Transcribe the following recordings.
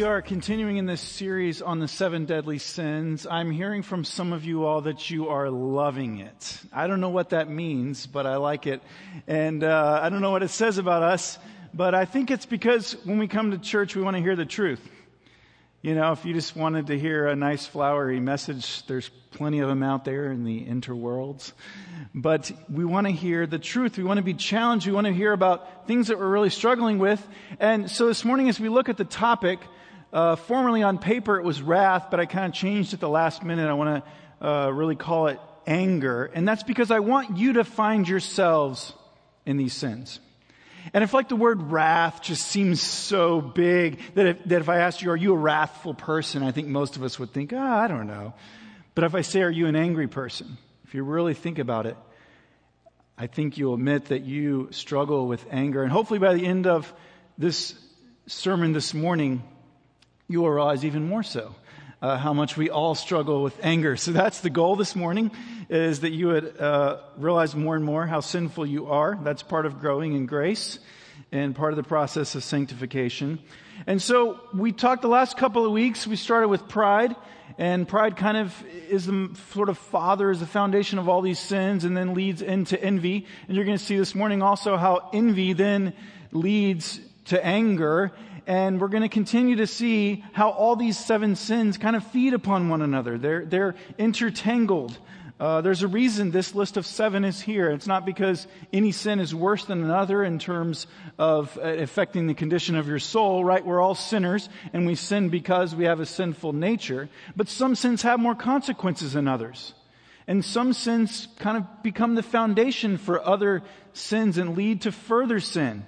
We are continuing in this series on the seven deadly sins. I'm hearing from some of you all that you are loving it. I don't know what that means, but I like it. And uh, I don't know what it says about us, but I think it's because when we come to church, we want to hear the truth. You know, if you just wanted to hear a nice flowery message, there's plenty of them out there in the interworlds. But we want to hear the truth. We want to be challenged. We want to hear about things that we're really struggling with. And so this morning, as we look at the topic, uh, formerly on paper it was wrath, but I kind of changed at the last minute. I want to uh, really call it anger. And that's because I want you to find yourselves in these sins. And if like the word wrath just seems so big that if, that if I asked you, are you a wrathful person? I think most of us would think, ah, oh, I don't know. But if I say, are you an angry person? If you really think about it, I think you'll admit that you struggle with anger. And hopefully by the end of this sermon this morning, you will realize even more so uh, how much we all struggle with anger. So that's the goal this morning, is that you would uh, realize more and more how sinful you are. That's part of growing in grace and part of the process of sanctification. And so we talked the last couple of weeks, we started with pride, and pride kind of is the sort of father, is the foundation of all these sins, and then leads into envy. And you're going to see this morning also how envy then leads to anger, and we're going to continue to see how all these seven sins kind of feed upon one another. They're, they're intertangled. Uh, there's a reason this list of seven is here. It's not because any sin is worse than another in terms of uh, affecting the condition of your soul, right? We're all sinners and we sin because we have a sinful nature. But some sins have more consequences than others. And some sins kind of become the foundation for other sins and lead to further sin.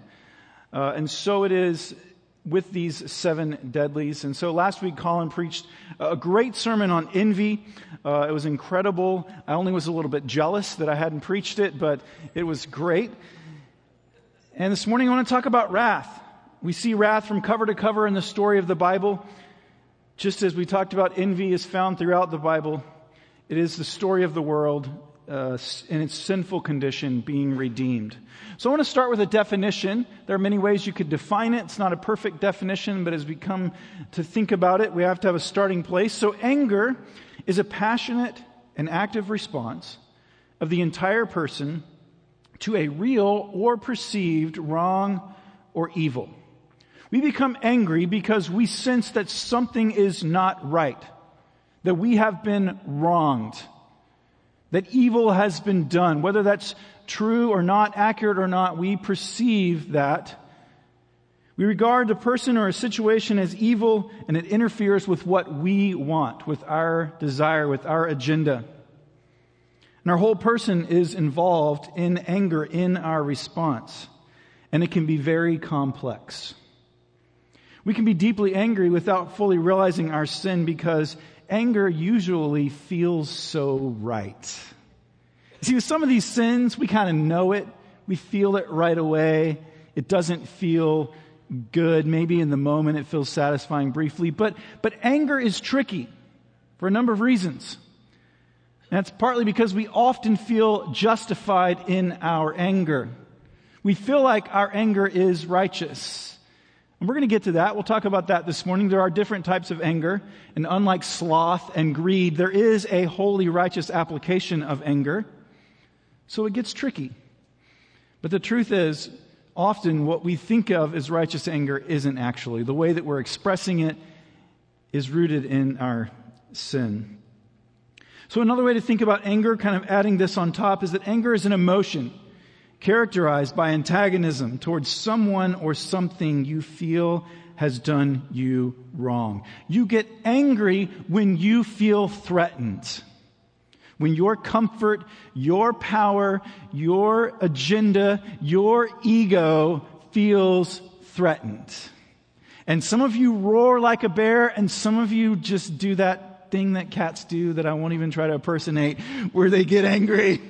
Uh, and so it is with these seven deadlies. And so last week, Colin preached a great sermon on envy. Uh, it was incredible. I only was a little bit jealous that I hadn't preached it, but it was great. And this morning, I want to talk about wrath. We see wrath from cover to cover in the story of the Bible. Just as we talked about envy is found throughout the Bible, it is the story of the world uh, in its sinful condition being redeemed. So I want to start with a definition. There are many ways you could define it. It's not a perfect definition, but as we come to think about it, we have to have a starting place. So anger is a passionate and active response of the entire person to a real or perceived wrong or evil. We become angry because we sense that something is not right, that we have been wronged that evil has been done. Whether that's true or not, accurate or not, we perceive that. We regard a person or a situation as evil and it interferes with what we want, with our desire, with our agenda. And our whole person is involved in anger in our response. And it can be very complex. We can be deeply angry without fully realizing our sin because anger usually feels so right. See, with some of these sins, we kind of know it. We feel it right away. It doesn't feel good. Maybe in the moment it feels satisfying briefly, but, but anger is tricky for a number of reasons. And that's partly because we often feel justified in our anger. We feel like our anger is righteous. And we're going to get to that. We'll talk about that this morning. There are different types of anger. And unlike sloth and greed, there is a holy, righteous application of anger. So it gets tricky. But the truth is, often what we think of as righteous anger isn't actually. The way that we're expressing it is rooted in our sin. So another way to think about anger, kind of adding this on top, is that anger is an emotion characterized by antagonism towards someone or something you feel has done you wrong. You get angry when you feel threatened. When your comfort, your power, your agenda, your ego feels threatened. And some of you roar like a bear, and some of you just do that thing that cats do that I won't even try to impersonate, where they get angry.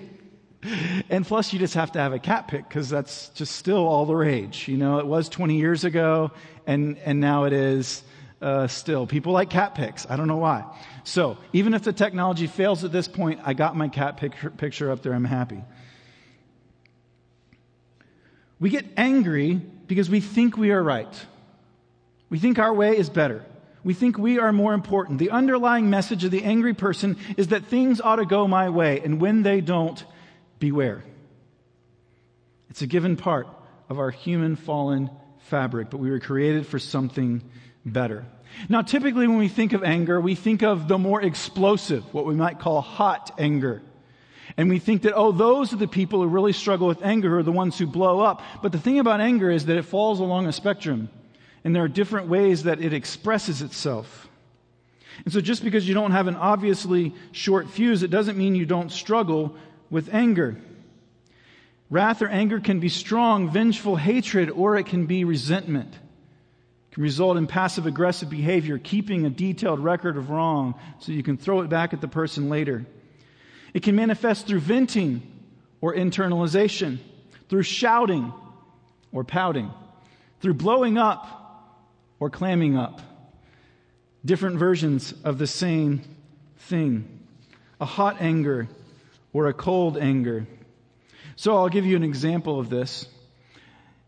And plus, you just have to have a cat pick because that's just still all the rage. You know, it was 20 years ago, and, and now it is uh, still. People like cat picks. I don't know why. So, even if the technology fails at this point, I got my cat picture, picture up there. I'm happy. We get angry because we think we are right. We think our way is better. We think we are more important. The underlying message of the angry person is that things ought to go my way, and when they don't, beware. It's a given part of our human fallen fabric, but we were created for something better. Now, typically when we think of anger, we think of the more explosive, what we might call hot anger. And we think that, oh, those are the people who really struggle with anger who are the ones who blow up. But the thing about anger is that it falls along a spectrum. And there are different ways that it expresses itself. And so just because you don't have an obviously short fuse, it doesn't mean you don't struggle with anger. Wrath or anger can be strong, vengeful hatred, or it can be resentment. It can result in passive aggressive behavior, keeping a detailed record of wrong so you can throw it back at the person later. It can manifest through venting or internalization, through shouting or pouting, through blowing up or clamming up. Different versions of the same thing. A hot anger or a cold anger. So I'll give you an example of this.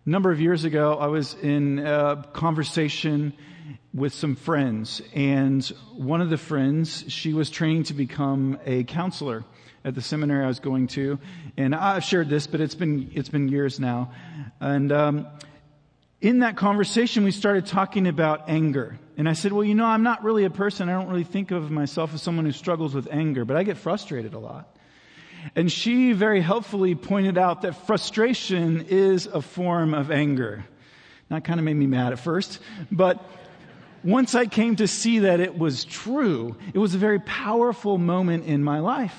A number of years ago, I was in a conversation with some friends, and one of the friends, she was training to become a counselor at the seminary I was going to, and I've shared this, but it's been it's been years now, and um, in that conversation, we started talking about anger. And I said, well, you know, I'm not really a person, I don't really think of myself as someone who struggles with anger, but I get frustrated a lot. And she very helpfully pointed out that frustration is a form of anger. That kind of made me mad at first, but once I came to see that it was true, it was a very powerful moment in my life.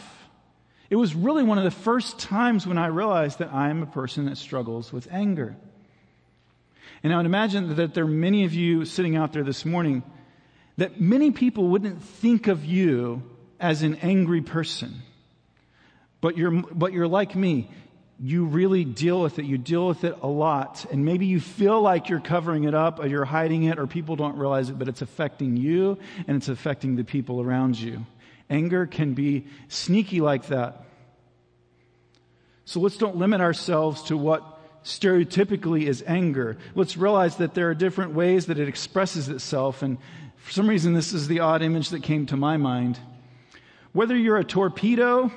It was really one of the first times when I realized that I am a person that struggles with anger. And I would imagine that there are many of you sitting out there this morning that many people wouldn't think of you as an angry person. But you're, but you're like me. You really deal with it. You deal with it a lot. And maybe you feel like you're covering it up or you're hiding it or people don't realize it, but it's affecting you and it's affecting the people around you. Anger can be sneaky like that. So let's don't limit ourselves to what stereotypically is anger. Let's realize that there are different ways that it expresses itself. And for some reason, this is the odd image that came to my mind. Whether you're a torpedo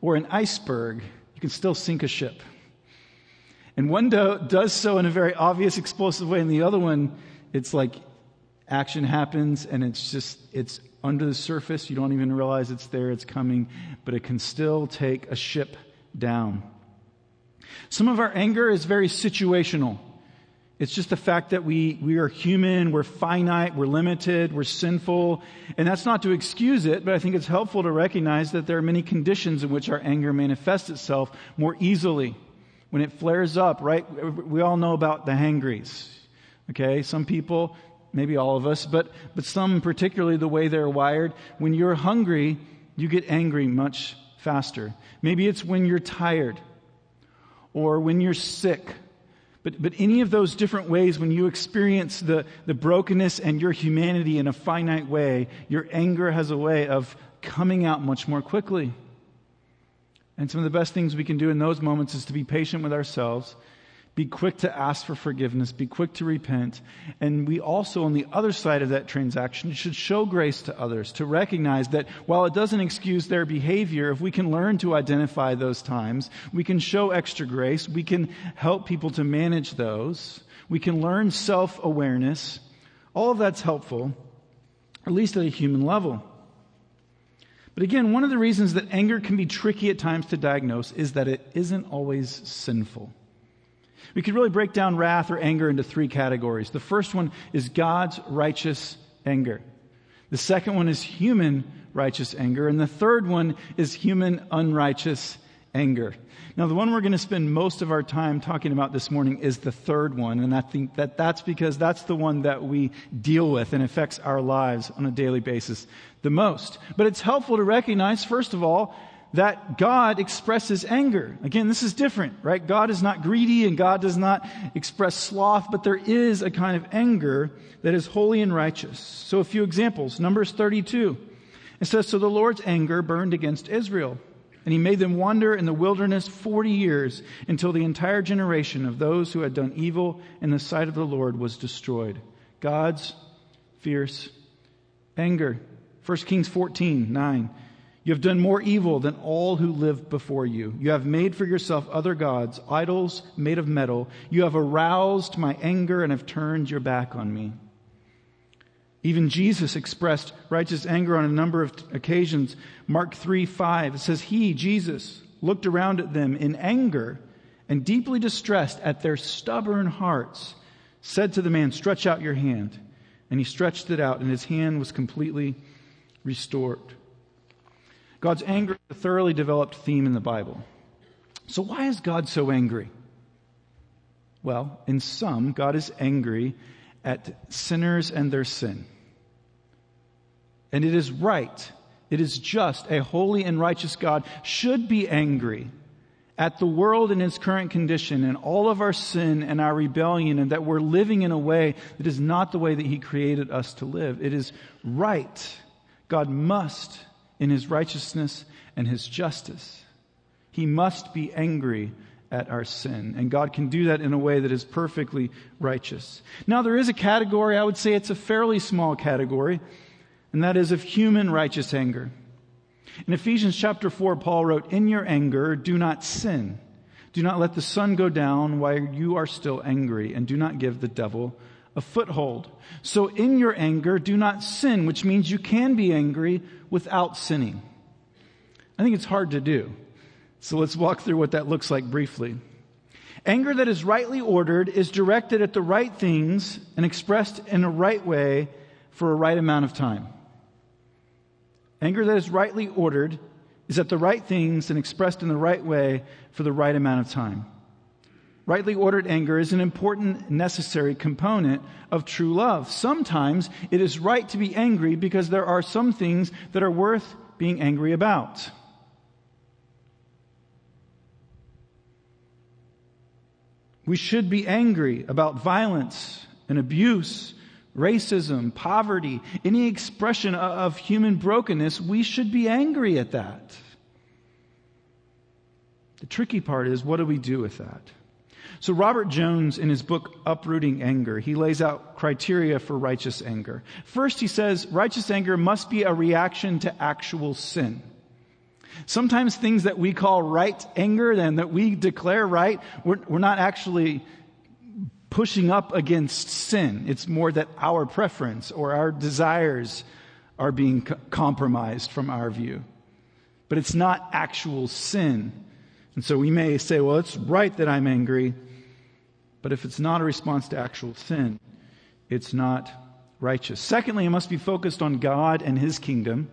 or an iceberg, you can still sink a ship. And one do, does so in a very obvious, explosive way, and the other one, it's like action happens and it's just, it's under the surface. You don't even realize it's there, it's coming, but it can still take a ship down. Some of our anger is very situational. It's just the fact that we, we are human, we're finite, we're limited, we're sinful. And that's not to excuse it, but I think it's helpful to recognize that there are many conditions in which our anger manifests itself more easily. When it flares up, right? We all know about the hangries. Okay? Some people, maybe all of us, but, but some particularly the way they're wired, when you're hungry, you get angry much faster. Maybe it's when you're tired or when you're sick. But, but any of those different ways, when you experience the, the brokenness and your humanity in a finite way, your anger has a way of coming out much more quickly. And some of the best things we can do in those moments is to be patient with ourselves be quick to ask for forgiveness. Be quick to repent. And we also, on the other side of that transaction, should show grace to others to recognize that while it doesn't excuse their behavior, if we can learn to identify those times, we can show extra grace. We can help people to manage those. We can learn self awareness. All of that's helpful, at least at a human level. But again, one of the reasons that anger can be tricky at times to diagnose is that it isn't always sinful. We could really break down wrath or anger into three categories. The first one is God's righteous anger. The second one is human righteous anger. And the third one is human unrighteous anger. Now, the one we're going to spend most of our time talking about this morning is the third one, and I think that that's because that's the one that we deal with and affects our lives on a daily basis the most. But it's helpful to recognize, first of all, that God expresses anger. Again, this is different, right? God is not greedy and God does not express sloth, but there is a kind of anger that is holy and righteous. So a few examples. Numbers 32. It says, So the Lord's anger burned against Israel and he made them wander in the wilderness 40 years until the entire generation of those who had done evil in the sight of the Lord was destroyed. God's fierce anger. 1 Kings 14, 9. You have done more evil than all who lived before you. You have made for yourself other gods, idols made of metal. You have aroused my anger and have turned your back on me. Even Jesus expressed righteous anger on a number of occasions. Mark 3 5, it says, He, Jesus, looked around at them in anger and deeply distressed at their stubborn hearts, said to the man, Stretch out your hand. And he stretched it out, and his hand was completely restored. God's anger is a thoroughly developed theme in the Bible. So, why is God so angry? Well, in some, God is angry at sinners and their sin. And it is right, it is just, a holy and righteous God should be angry at the world in its current condition and all of our sin and our rebellion and that we're living in a way that is not the way that He created us to live. It is right. God must, in His righteousness and His justice, He must be angry at our sin. And God can do that in a way that is perfectly righteous. Now, there is a category, I would say it's a fairly small category, and that is of human righteous anger. In Ephesians chapter 4, Paul wrote, In your anger, do not sin. Do not let the sun go down while you are still angry, and do not give the devil a foothold. So in your anger, do not sin, which means you can be angry without sinning. I think it's hard to do. So let's walk through what that looks like briefly. Anger that is rightly ordered is directed at the right things and expressed in a right way for a right amount of time. Anger that is rightly ordered is at the right things and expressed in the right way for the right amount of time. Rightly ordered anger is an important, necessary component of true love. Sometimes it is right to be angry because there are some things that are worth being angry about. We should be angry about violence and abuse, racism, poverty, any expression of human brokenness. We should be angry at that. The tricky part is what do we do with that? So, Robert Jones, in his book Uprooting Anger, he lays out criteria for righteous anger. First, he says righteous anger must be a reaction to actual sin. Sometimes things that we call right anger and that we declare right, we're, we're not actually pushing up against sin. It's more that our preference or our desires are being co- compromised from our view. But it's not actual sin. And so we may say, well, it's right that I'm angry. But if it's not a response to actual sin, it's not righteous. Secondly, it must be focused on God and His kingdom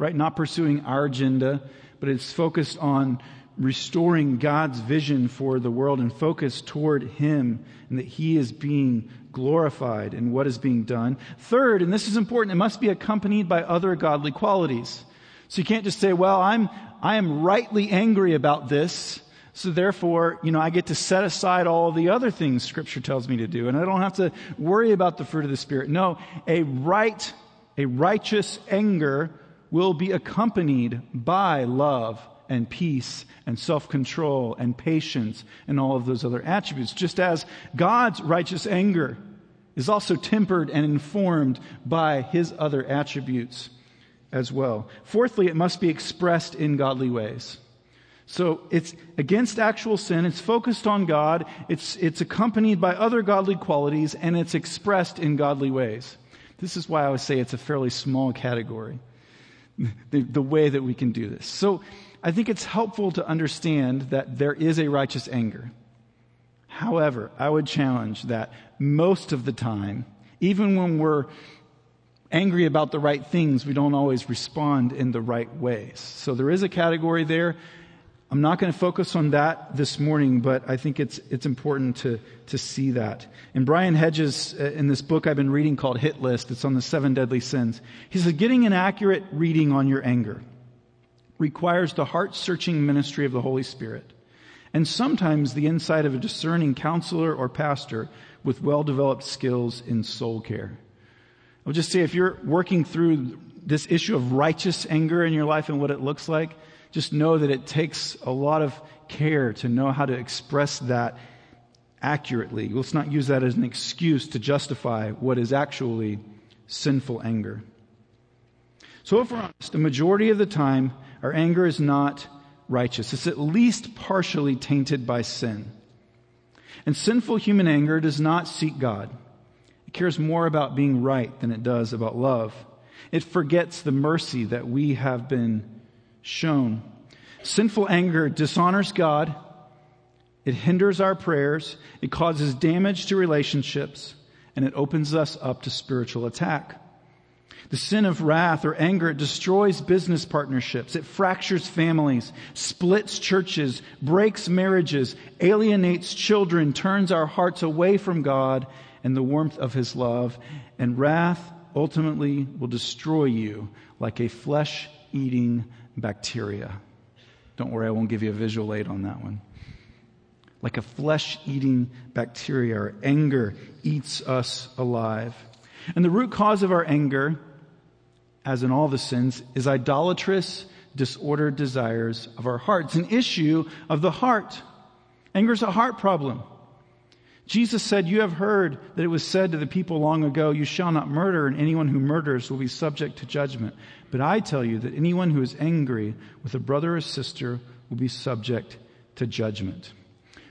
right? Not pursuing our agenda, but it's focused on restoring God's vision for the world and focus toward Him and that He is being glorified in what is being done. Third, and this is important, it must be accompanied by other godly qualities. So you can't just say, well, I'm, I am rightly angry about this. So therefore, you know, I get to set aside all the other things scripture tells me to do and I don't have to worry about the fruit of the spirit. No, a right, a righteous anger will be accompanied by love and peace and self-control and patience and all of those other attributes. Just as God's righteous anger is also tempered and informed by his other attributes as well. Fourthly, it must be expressed in godly ways. So it's against actual sin, it's focused on God, it's, it's accompanied by other godly qualities, and it's expressed in godly ways. This is why I would say it's a fairly small category the, the way that we can do this. So I think it's helpful to understand that there is a righteous anger. However, I would challenge that most of the time, even when we're angry about the right things, we don't always respond in the right ways. So there is a category there. I'm not going to focus on that this morning, but I think it's, it's important to, to see that. And Brian Hedges, uh, in this book I've been reading called Hit List, it's on the seven deadly sins. He says, getting an accurate reading on your anger requires the heart searching ministry of the Holy Spirit. And sometimes the insight of a discerning counselor or pastor with well developed skills in soul care. I'll just say if you're working through this issue of righteous anger in your life and what it looks like, just know that it takes a lot of care to know how to express that accurately. Let's not use that as an excuse to justify what is actually sinful anger. So, if we're honest, the majority of the time, our anger is not righteous. It's at least partially tainted by sin. And sinful human anger does not seek God. It cares more about being right than it does about love. It forgets the mercy that we have been shown. Sinful anger dishonors God. It hinders our prayers. It causes damage to relationships and it opens us up to spiritual attack. The sin of wrath or anger destroys business partnerships. It fractures families, splits churches, breaks marriages, alienates children, turns our hearts away from God and the warmth of His love. And wrath ultimately will destroy you like a flesh eating bacteria. Don't worry, I won't give you a visual aid on that one. Like a flesh eating bacteria, our anger eats us alive. And the root cause of our anger, as in all the sins, is idolatrous, disordered desires of our hearts. An issue of the heart. Anger is a heart problem. Jesus said, You have heard that it was said to the people long ago, You shall not murder, and anyone who murders will be subject to judgment. But I tell you that anyone who is angry with a brother or sister will be subject to judgment.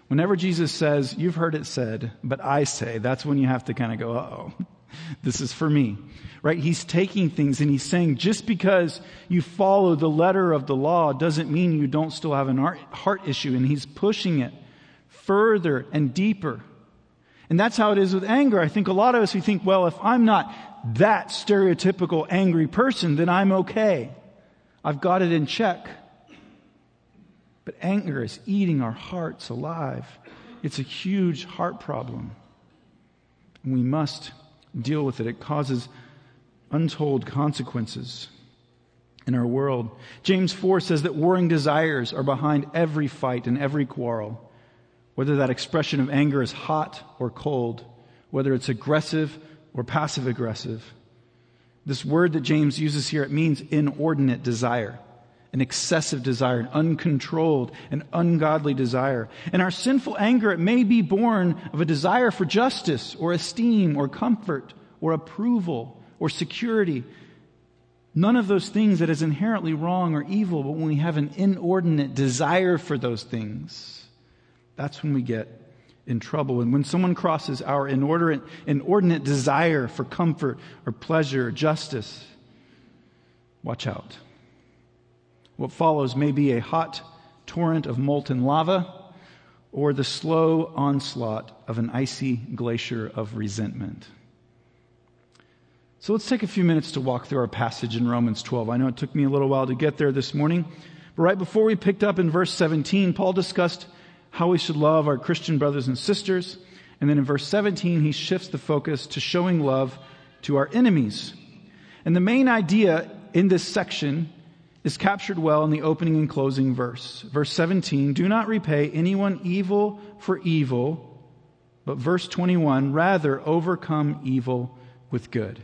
Whenever Jesus says, You've heard it said, but I say, that's when you have to kind of go, oh, this is for me. Right? He's taking things and he's saying, just because you follow the letter of the law doesn't mean you don't still have an heart issue. And he's pushing it further and deeper. And that's how it is with anger. I think a lot of us, we think, well, if I'm not that stereotypical angry person, then I'm okay. I've got it in check. But anger is eating our hearts alive. It's a huge heart problem. And we must deal with it. It causes untold consequences in our world. James 4 says that warring desires are behind every fight and every quarrel whether that expression of anger is hot or cold, whether it's aggressive or passive aggressive. This word that James uses here, it means inordinate desire, an excessive desire, an uncontrolled and ungodly desire. And our sinful anger, it may be born of a desire for justice or esteem or comfort or approval or security. None of those things that is inherently wrong or evil, but when we have an inordinate desire for those things, that's when we get in trouble. And when someone crosses our inordinate, inordinate desire for comfort or pleasure or justice, watch out. What follows may be a hot torrent of molten lava or the slow onslaught of an icy glacier of resentment. So let's take a few minutes to walk through our passage in Romans 12. I know it took me a little while to get there this morning, but right before we picked up in verse 17, Paul discussed how we should love our Christian brothers and sisters. And then in verse 17, he shifts the focus to showing love to our enemies. And the main idea in this section is captured well in the opening and closing verse. Verse 17, do not repay anyone evil for evil, but verse 21, rather overcome evil with good.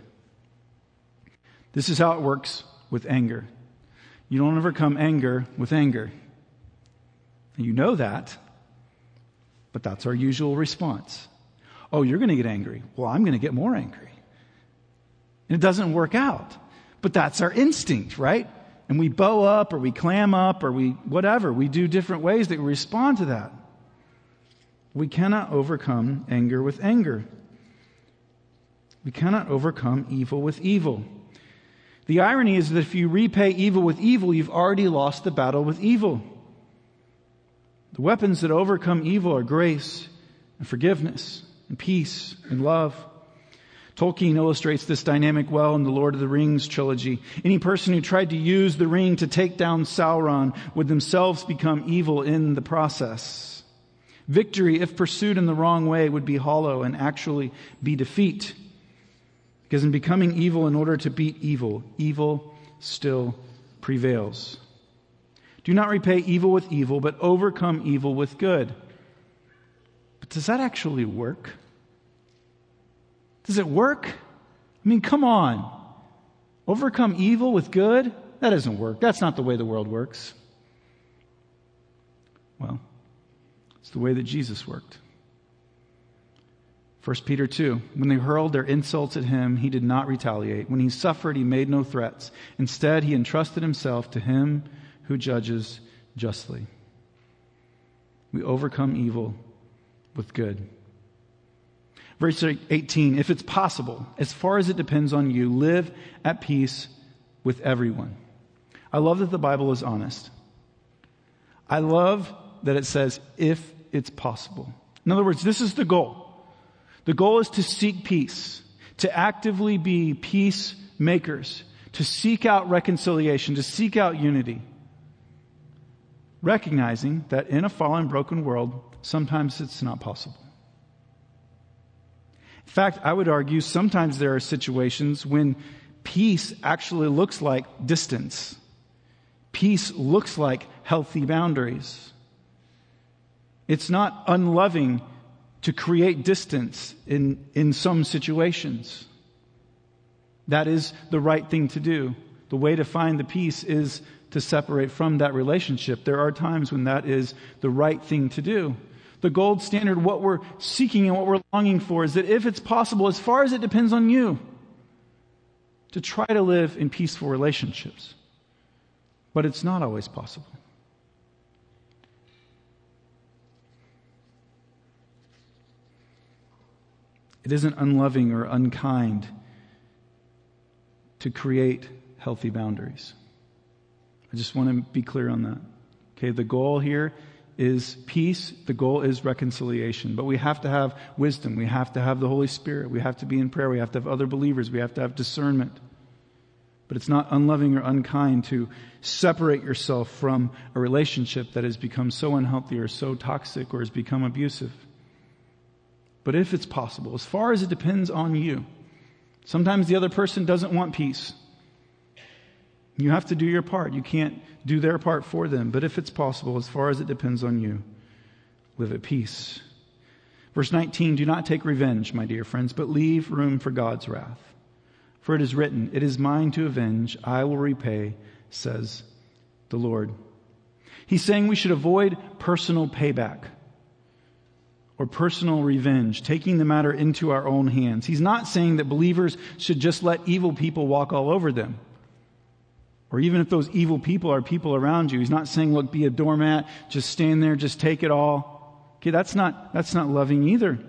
This is how it works with anger. You don't overcome anger with anger. You know that but that's our usual response. Oh, you're going to get angry. Well, I'm going to get more angry. And it doesn't work out. But that's our instinct, right? And we bow up or we clam up or we whatever. We do different ways that we respond to that. We cannot overcome anger with anger. We cannot overcome evil with evil. The irony is that if you repay evil with evil, you've already lost the battle with evil. The weapons that overcome evil are grace and forgiveness and peace and love. Tolkien illustrates this dynamic well in the Lord of the Rings trilogy. Any person who tried to use the ring to take down Sauron would themselves become evil in the process. Victory, if pursued in the wrong way, would be hollow and actually be defeat. Because in becoming evil in order to beat evil, evil still prevails. Do not repay evil with evil, but overcome evil with good. But does that actually work? Does it work? I mean, come on. Overcome evil with good? That doesn't work. That's not the way the world works. Well, it's the way that Jesus worked. 1 Peter 2. When they hurled their insults at him, he did not retaliate. When he suffered, he made no threats. Instead, he entrusted himself to him who judges justly. We overcome evil with good. Verse 18, if it's possible, as far as it depends on you, live at peace with everyone. I love that the Bible is honest. I love that it says, if it's possible. In other words, this is the goal. The goal is to seek peace, to actively be peacemakers, to seek out reconciliation, to seek out unity. Recognizing that in a fallen, broken world, sometimes it's not possible. In fact, I would argue sometimes there are situations when peace actually looks like distance. Peace looks like healthy boundaries. It's not unloving to create distance in, in some situations. That is the right thing to do. The way to find the peace is to separate from that relationship. There are times when that is the right thing to do the gold standard, what we're seeking and what we're longing for is that if it's possible, as far as it depends on you, to try to live in peaceful relationships. But it's not always possible. It isn't unloving or unkind to create healthy boundaries. I just want to be clear on that. Okay, the goal here is peace. The goal is reconciliation. But we have to have wisdom. We have to have the Holy Spirit. We have to be in prayer. We have to have other believers. We have to have discernment. But it's not unloving or unkind to separate yourself from a relationship that has become so unhealthy or so toxic or has become abusive. But if it's possible, as far as it depends on you, sometimes the other person doesn't want peace. You have to do your part. You can't do their part for them. But if it's possible, as far as it depends on you, live at peace. Verse 19, do not take revenge, my dear friends, but leave room for God's wrath. For it is written, It is mine to avenge, I will repay, says the Lord. He's saying we should avoid personal payback or personal revenge, taking the matter into our own hands. He's not saying that believers should just let evil people walk all over them. Or even if those evil people are people around you, he's not saying, look, be a doormat, just stand there, just take it all. Okay, that's not, that's not loving either.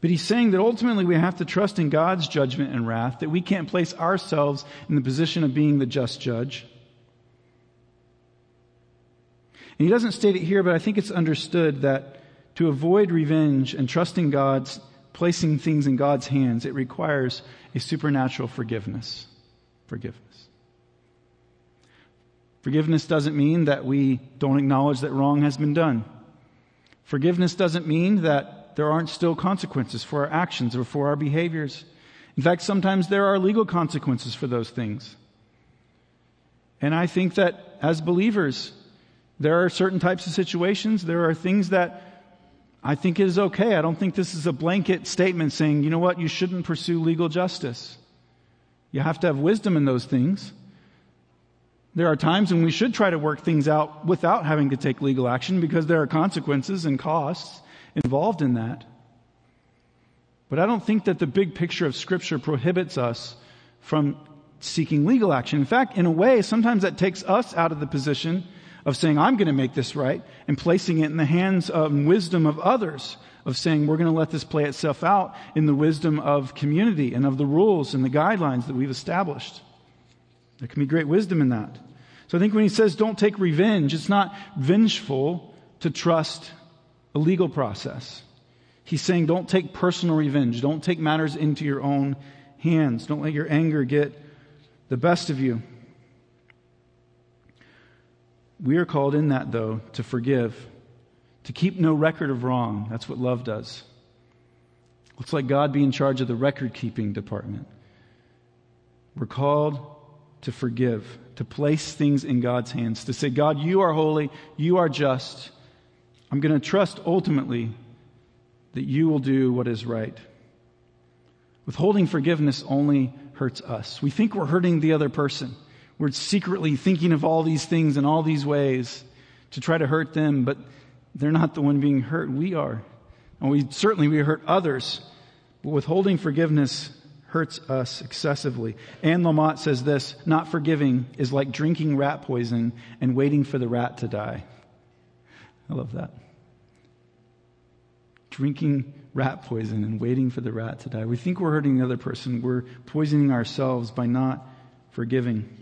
But he's saying that ultimately we have to trust in God's judgment and wrath, that we can't place ourselves in the position of being the just judge. And he doesn't state it here, but I think it's understood that to avoid revenge and trusting God's, placing things in God's hands, it requires a supernatural forgiveness. Forgiveness. Forgiveness doesn't mean that we don't acknowledge that wrong has been done. Forgiveness doesn't mean that there aren't still consequences for our actions or for our behaviors. In fact, sometimes there are legal consequences for those things. And I think that as believers, there are certain types of situations, there are things that I think is okay. I don't think this is a blanket statement saying, you know what, you shouldn't pursue legal justice. You have to have wisdom in those things. There are times when we should try to work things out without having to take legal action because there are consequences and costs involved in that. But I don't think that the big picture of Scripture prohibits us from seeking legal action. In fact, in a way, sometimes that takes us out of the position of saying, I'm going to make this right, and placing it in the hands of wisdom of others, of saying, we're going to let this play itself out in the wisdom of community and of the rules and the guidelines that we've established. There can be great wisdom in that. So I think when he says don't take revenge, it's not vengeful to trust a legal process. He's saying, don't take personal revenge. Don't take matters into your own hands. Don't let your anger get the best of you. We are called in that, though, to forgive, to keep no record of wrong. That's what love does. Looks like God be in charge of the record keeping department. We're called to forgive, to place things in God's hands, to say, God, you are holy, you are just. I'm going to trust ultimately that you will do what is right. Withholding forgiveness only hurts us. We think we're hurting the other person. We're secretly thinking of all these things in all these ways to try to hurt them, but they're not the one being hurt. We are. And we certainly we hurt others. But withholding forgiveness hurts us excessively. Anne Lamott says this, not forgiving is like drinking rat poison and waiting for the rat to die. I love that. Drinking rat poison and waiting for the rat to die. We think we're hurting the other person. We're poisoning ourselves by not forgiving.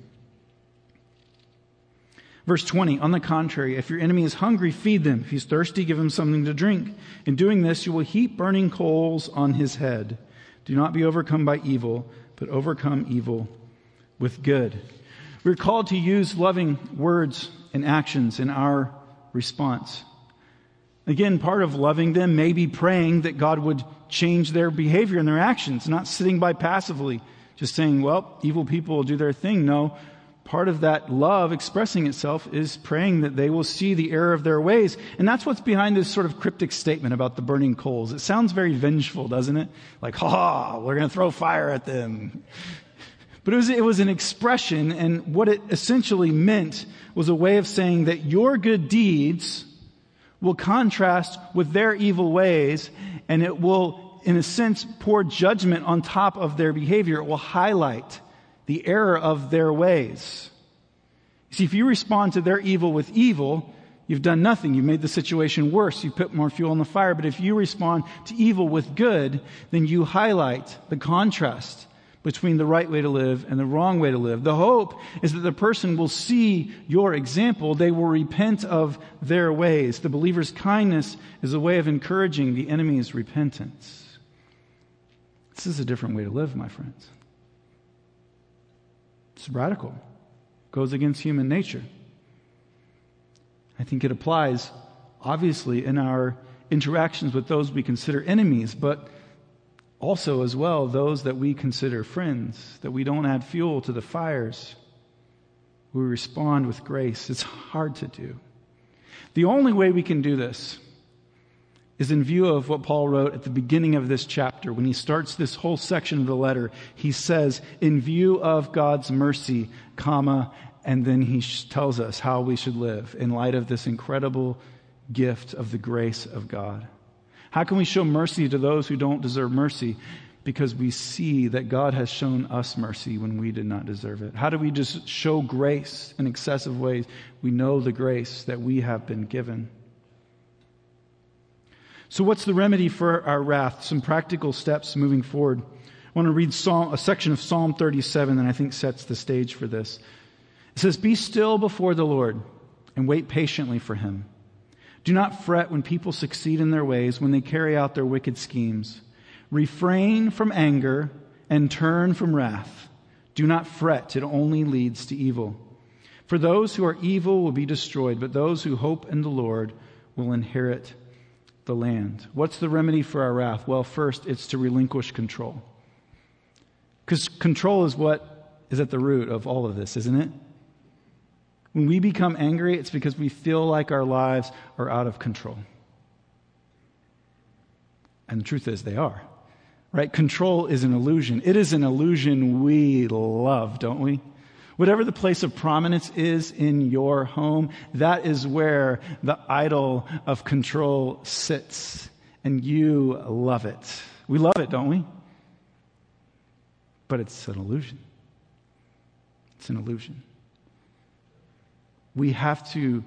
Verse 20, on the contrary, if your enemy is hungry, feed them. If he's thirsty, give him something to drink. In doing this, you will heap burning coals on his head. Do not be overcome by evil, but overcome evil with good. We're called to use loving words and actions in our response. Again, part of loving them may be praying that God would change their behavior and their actions, not sitting by passively, just saying, well, evil people will do their thing. No, part of that love expressing itself is praying that they will see the error of their ways. And that's what's behind this sort of cryptic statement about the burning coals. It sounds very vengeful, doesn't it? Like, ha, we're going to throw fire at them. But it was, it was an expression, and what it essentially meant was a way of saying that your good deeds will contrast with their evil ways, and it will, in a sense, pour judgment on top of their behavior. It will highlight the error of their ways. See, if you respond to their evil with evil, you've done nothing. You've made the situation worse. You put more fuel on the fire. But if you respond to evil with good, then you highlight the contrast between the right way to live and the wrong way to live. The hope is that the person will see your example. They will repent of their ways. The believer's kindness is a way of encouraging the enemy's repentance. This is a different way to live, my friends. It's radical, It goes against human nature. I think it applies, obviously, in our interactions with those we consider enemies, but also, as well, those that we consider friends, that we don't add fuel to the fires. We respond with grace. It's hard to do. The only way we can do this is in view of what Paul wrote at the beginning of this chapter. When he starts this whole section of the letter, he says, in view of God's mercy, comma, and then he tells us how we should live in light of this incredible gift of the grace of God. How can we show mercy to those who don't deserve mercy? Because we see that God has shown us mercy when we did not deserve it. How do we just show grace in excessive ways? We know the grace that we have been given. So, what's the remedy for our wrath? Some practical steps moving forward. I want to read Psalm, a section of Psalm 37 that I think sets the stage for this. It says, Be still before the Lord and wait patiently for him. Do not fret when people succeed in their ways, when they carry out their wicked schemes. Refrain from anger and turn from wrath. Do not fret, it only leads to evil. For those who are evil will be destroyed, but those who hope in the Lord will inherit the land. What's the remedy for our wrath? Well, first, it's to relinquish control. Because control is what is at the root of all of this, isn't it? When we become angry, it's because we feel like our lives are out of control. And the truth is, they are. Right? Control is an illusion. It is an illusion we love, don't we? Whatever the place of prominence is in your home, that is where the idol of control sits. And you love it. We love it, don't we? But it's an illusion. It's an illusion. We have to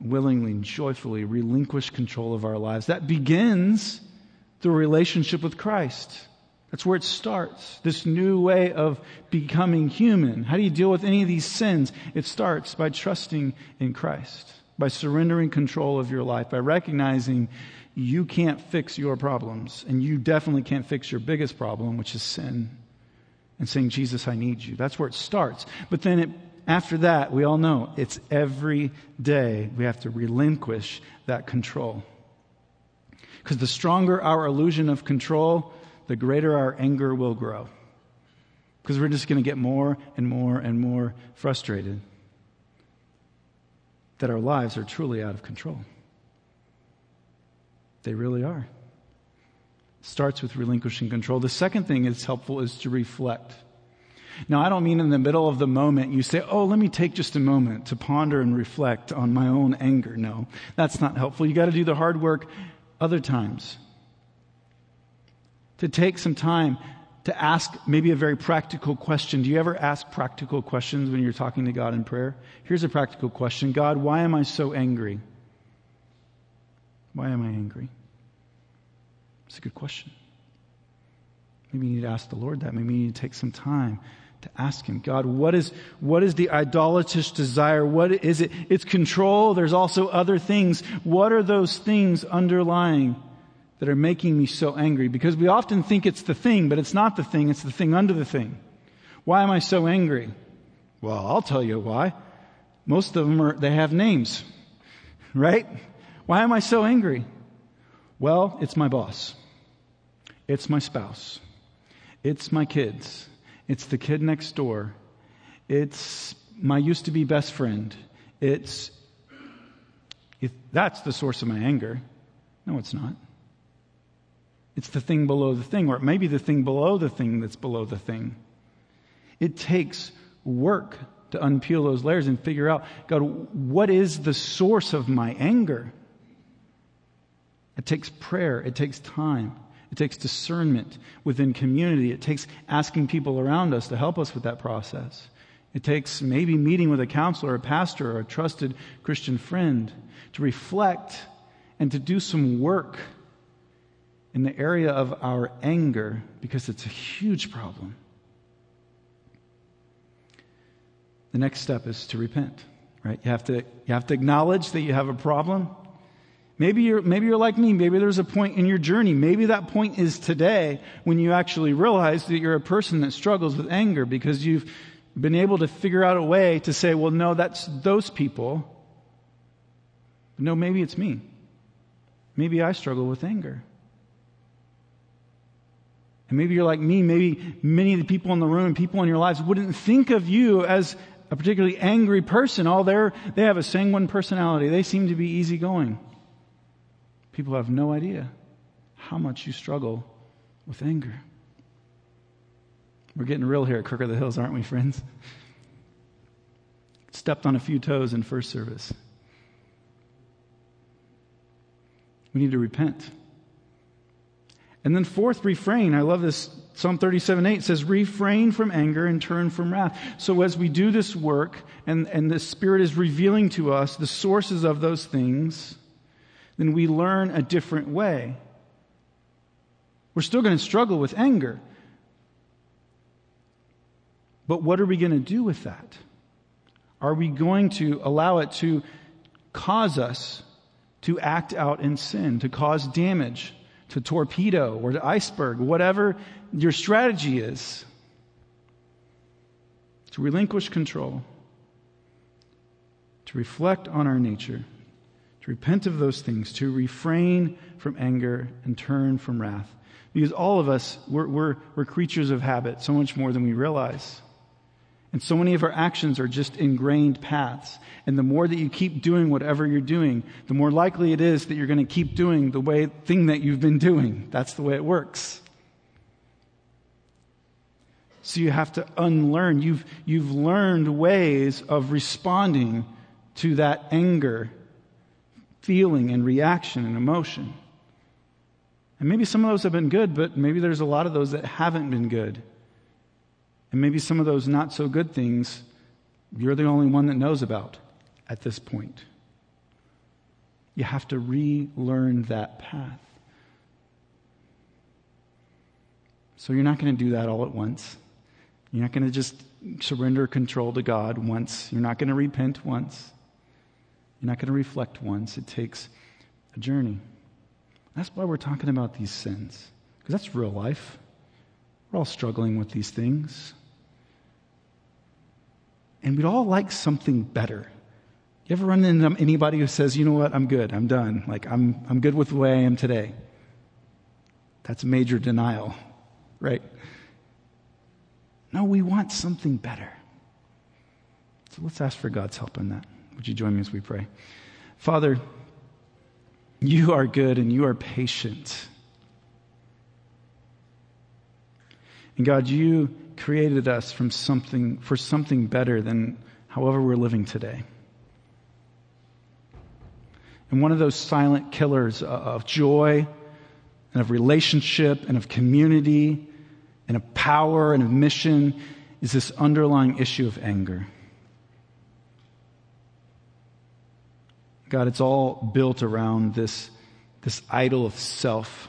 willingly and joyfully relinquish control of our lives. That begins through a relationship with Christ. That's where it starts. This new way of becoming human. How do you deal with any of these sins? It starts by trusting in Christ, by surrendering control of your life, by recognizing you can't fix your problems, and you definitely can't fix your biggest problem, which is sin, and saying, Jesus, I need you. That's where it starts. But then it, after that, we all know it's every day we have to relinquish that control. Because the stronger our illusion of control, the greater our anger will grow. Because we're just going to get more and more and more frustrated that our lives are truly out of control. They really are. Starts with relinquishing control. The second thing that's helpful is to reflect. Now, I don't mean in the middle of the moment you say, Oh, let me take just a moment to ponder and reflect on my own anger. No, that's not helpful. You got to do the hard work other times. To take some time to ask maybe a very practical question. Do you ever ask practical questions when you're talking to God in prayer? Here's a practical question God, why am I so angry? Why am I angry? It's a good question. Maybe you need to ask the Lord that. Maybe you need to take some time to ask Him, God, what is, what is the idolatrous desire? What is it? It's control. There's also other things. What are those things underlying that are making me so angry? Because we often think it's the thing, but it's not the thing. It's the thing under the thing. Why am I so angry? Well, I'll tell you why. Most of them are, they have names, right? Why am I so angry? Well, it's my boss. It's my spouse. It's my kids. It's the kid next door. It's my used to be best friend. It's, that's the source of my anger. No, it's not. It's the thing below the thing, or it may be the thing below the thing that's below the thing. It takes work to unpeel those layers and figure out, God, what is the source of my anger? It takes prayer. It takes time. It takes discernment within community. It takes asking people around us to help us with that process. It takes maybe meeting with a counselor, a pastor, or a trusted Christian friend to reflect and to do some work in the area of our anger because it's a huge problem. The next step is to repent, right? You have to, you have to acknowledge that you have a problem. Maybe you're, maybe you're like me. Maybe there's a point in your journey. Maybe that point is today when you actually realize that you're a person that struggles with anger because you've been able to figure out a way to say, well, no, that's those people. No, maybe it's me. Maybe I struggle with anger. And maybe you're like me. Maybe many of the people in the room, people in your lives wouldn't think of you as a particularly angry person. All they they have a sanguine personality. They seem to be easygoing. People have no idea how much you struggle with anger. We're getting real here at Kirk of the Hills, aren't we, friends? Stepped on a few toes in first service. We need to repent. And then, fourth, refrain. I love this. Psalm 37 8 says, refrain from anger and turn from wrath. So, as we do this work and, and the Spirit is revealing to us the sources of those things, then we learn a different way. We're still going to struggle with anger. But what are we going to do with that? Are we going to allow it to cause us to act out in sin, to cause damage, to torpedo or to iceberg, whatever your strategy is? To relinquish control, to reflect on our nature to repent of those things, to refrain from anger and turn from wrath. Because all of us, we're, we're, we're creatures of habit, so much more than we realize. And so many of our actions are just ingrained paths. And the more that you keep doing whatever you're doing, the more likely it is that you're going to keep doing the way thing that you've been doing. That's the way it works. So you have to unlearn. You've, you've learned ways of responding to that anger feeling and reaction and emotion. And maybe some of those have been good, but maybe there's a lot of those that haven't been good. And maybe some of those not so good things you're the only one that knows about at this point. You have to relearn that path. So you're not going to do that all at once. You're not going to just surrender control to God once. You're not going to repent once. You're not going to reflect once. It takes a journey. That's why we're talking about these sins, because that's real life. We're all struggling with these things. And we'd all like something better. You ever run into anybody who says, you know what, I'm good, I'm done. Like, I'm, I'm good with the way I am today. That's major denial, right? No, we want something better. So let's ask for God's help in that. Would you join me as we pray? Father, you are good and you are patient. And God, you created us from something for something better than however we're living today. And one of those silent killers of joy and of relationship and of community and of power and of mission is this underlying issue of anger. God, it's all built around this, this idol of self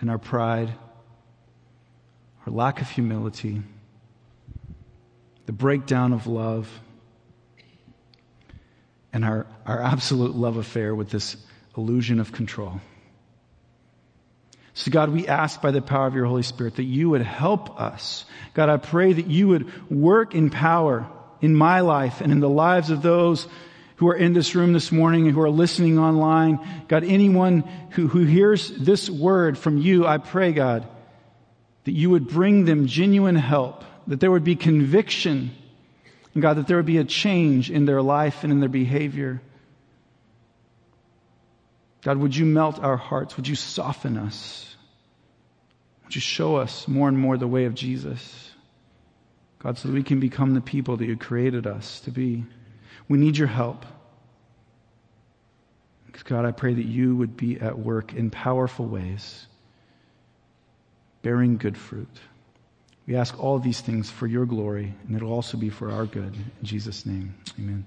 and our pride, our lack of humility, the breakdown of love, and our, our absolute love affair with this illusion of control. So, God, we ask by the power of your Holy Spirit that you would help us. God, I pray that you would work in power in my life and in the lives of those who are in this room this morning and who are listening online. God, anyone who, who hears this word from you, I pray, God, that you would bring them genuine help, that there would be conviction, and God, that there would be a change in their life and in their behavior. God, would you melt our hearts? Would you soften us? Would you show us more and more the way of Jesus? God, so that we can become the people that you created us to be. We need your help. God, I pray that you would be at work in powerful ways, bearing good fruit. We ask all these things for your glory, and it'll also be for our good. In Jesus' name, amen.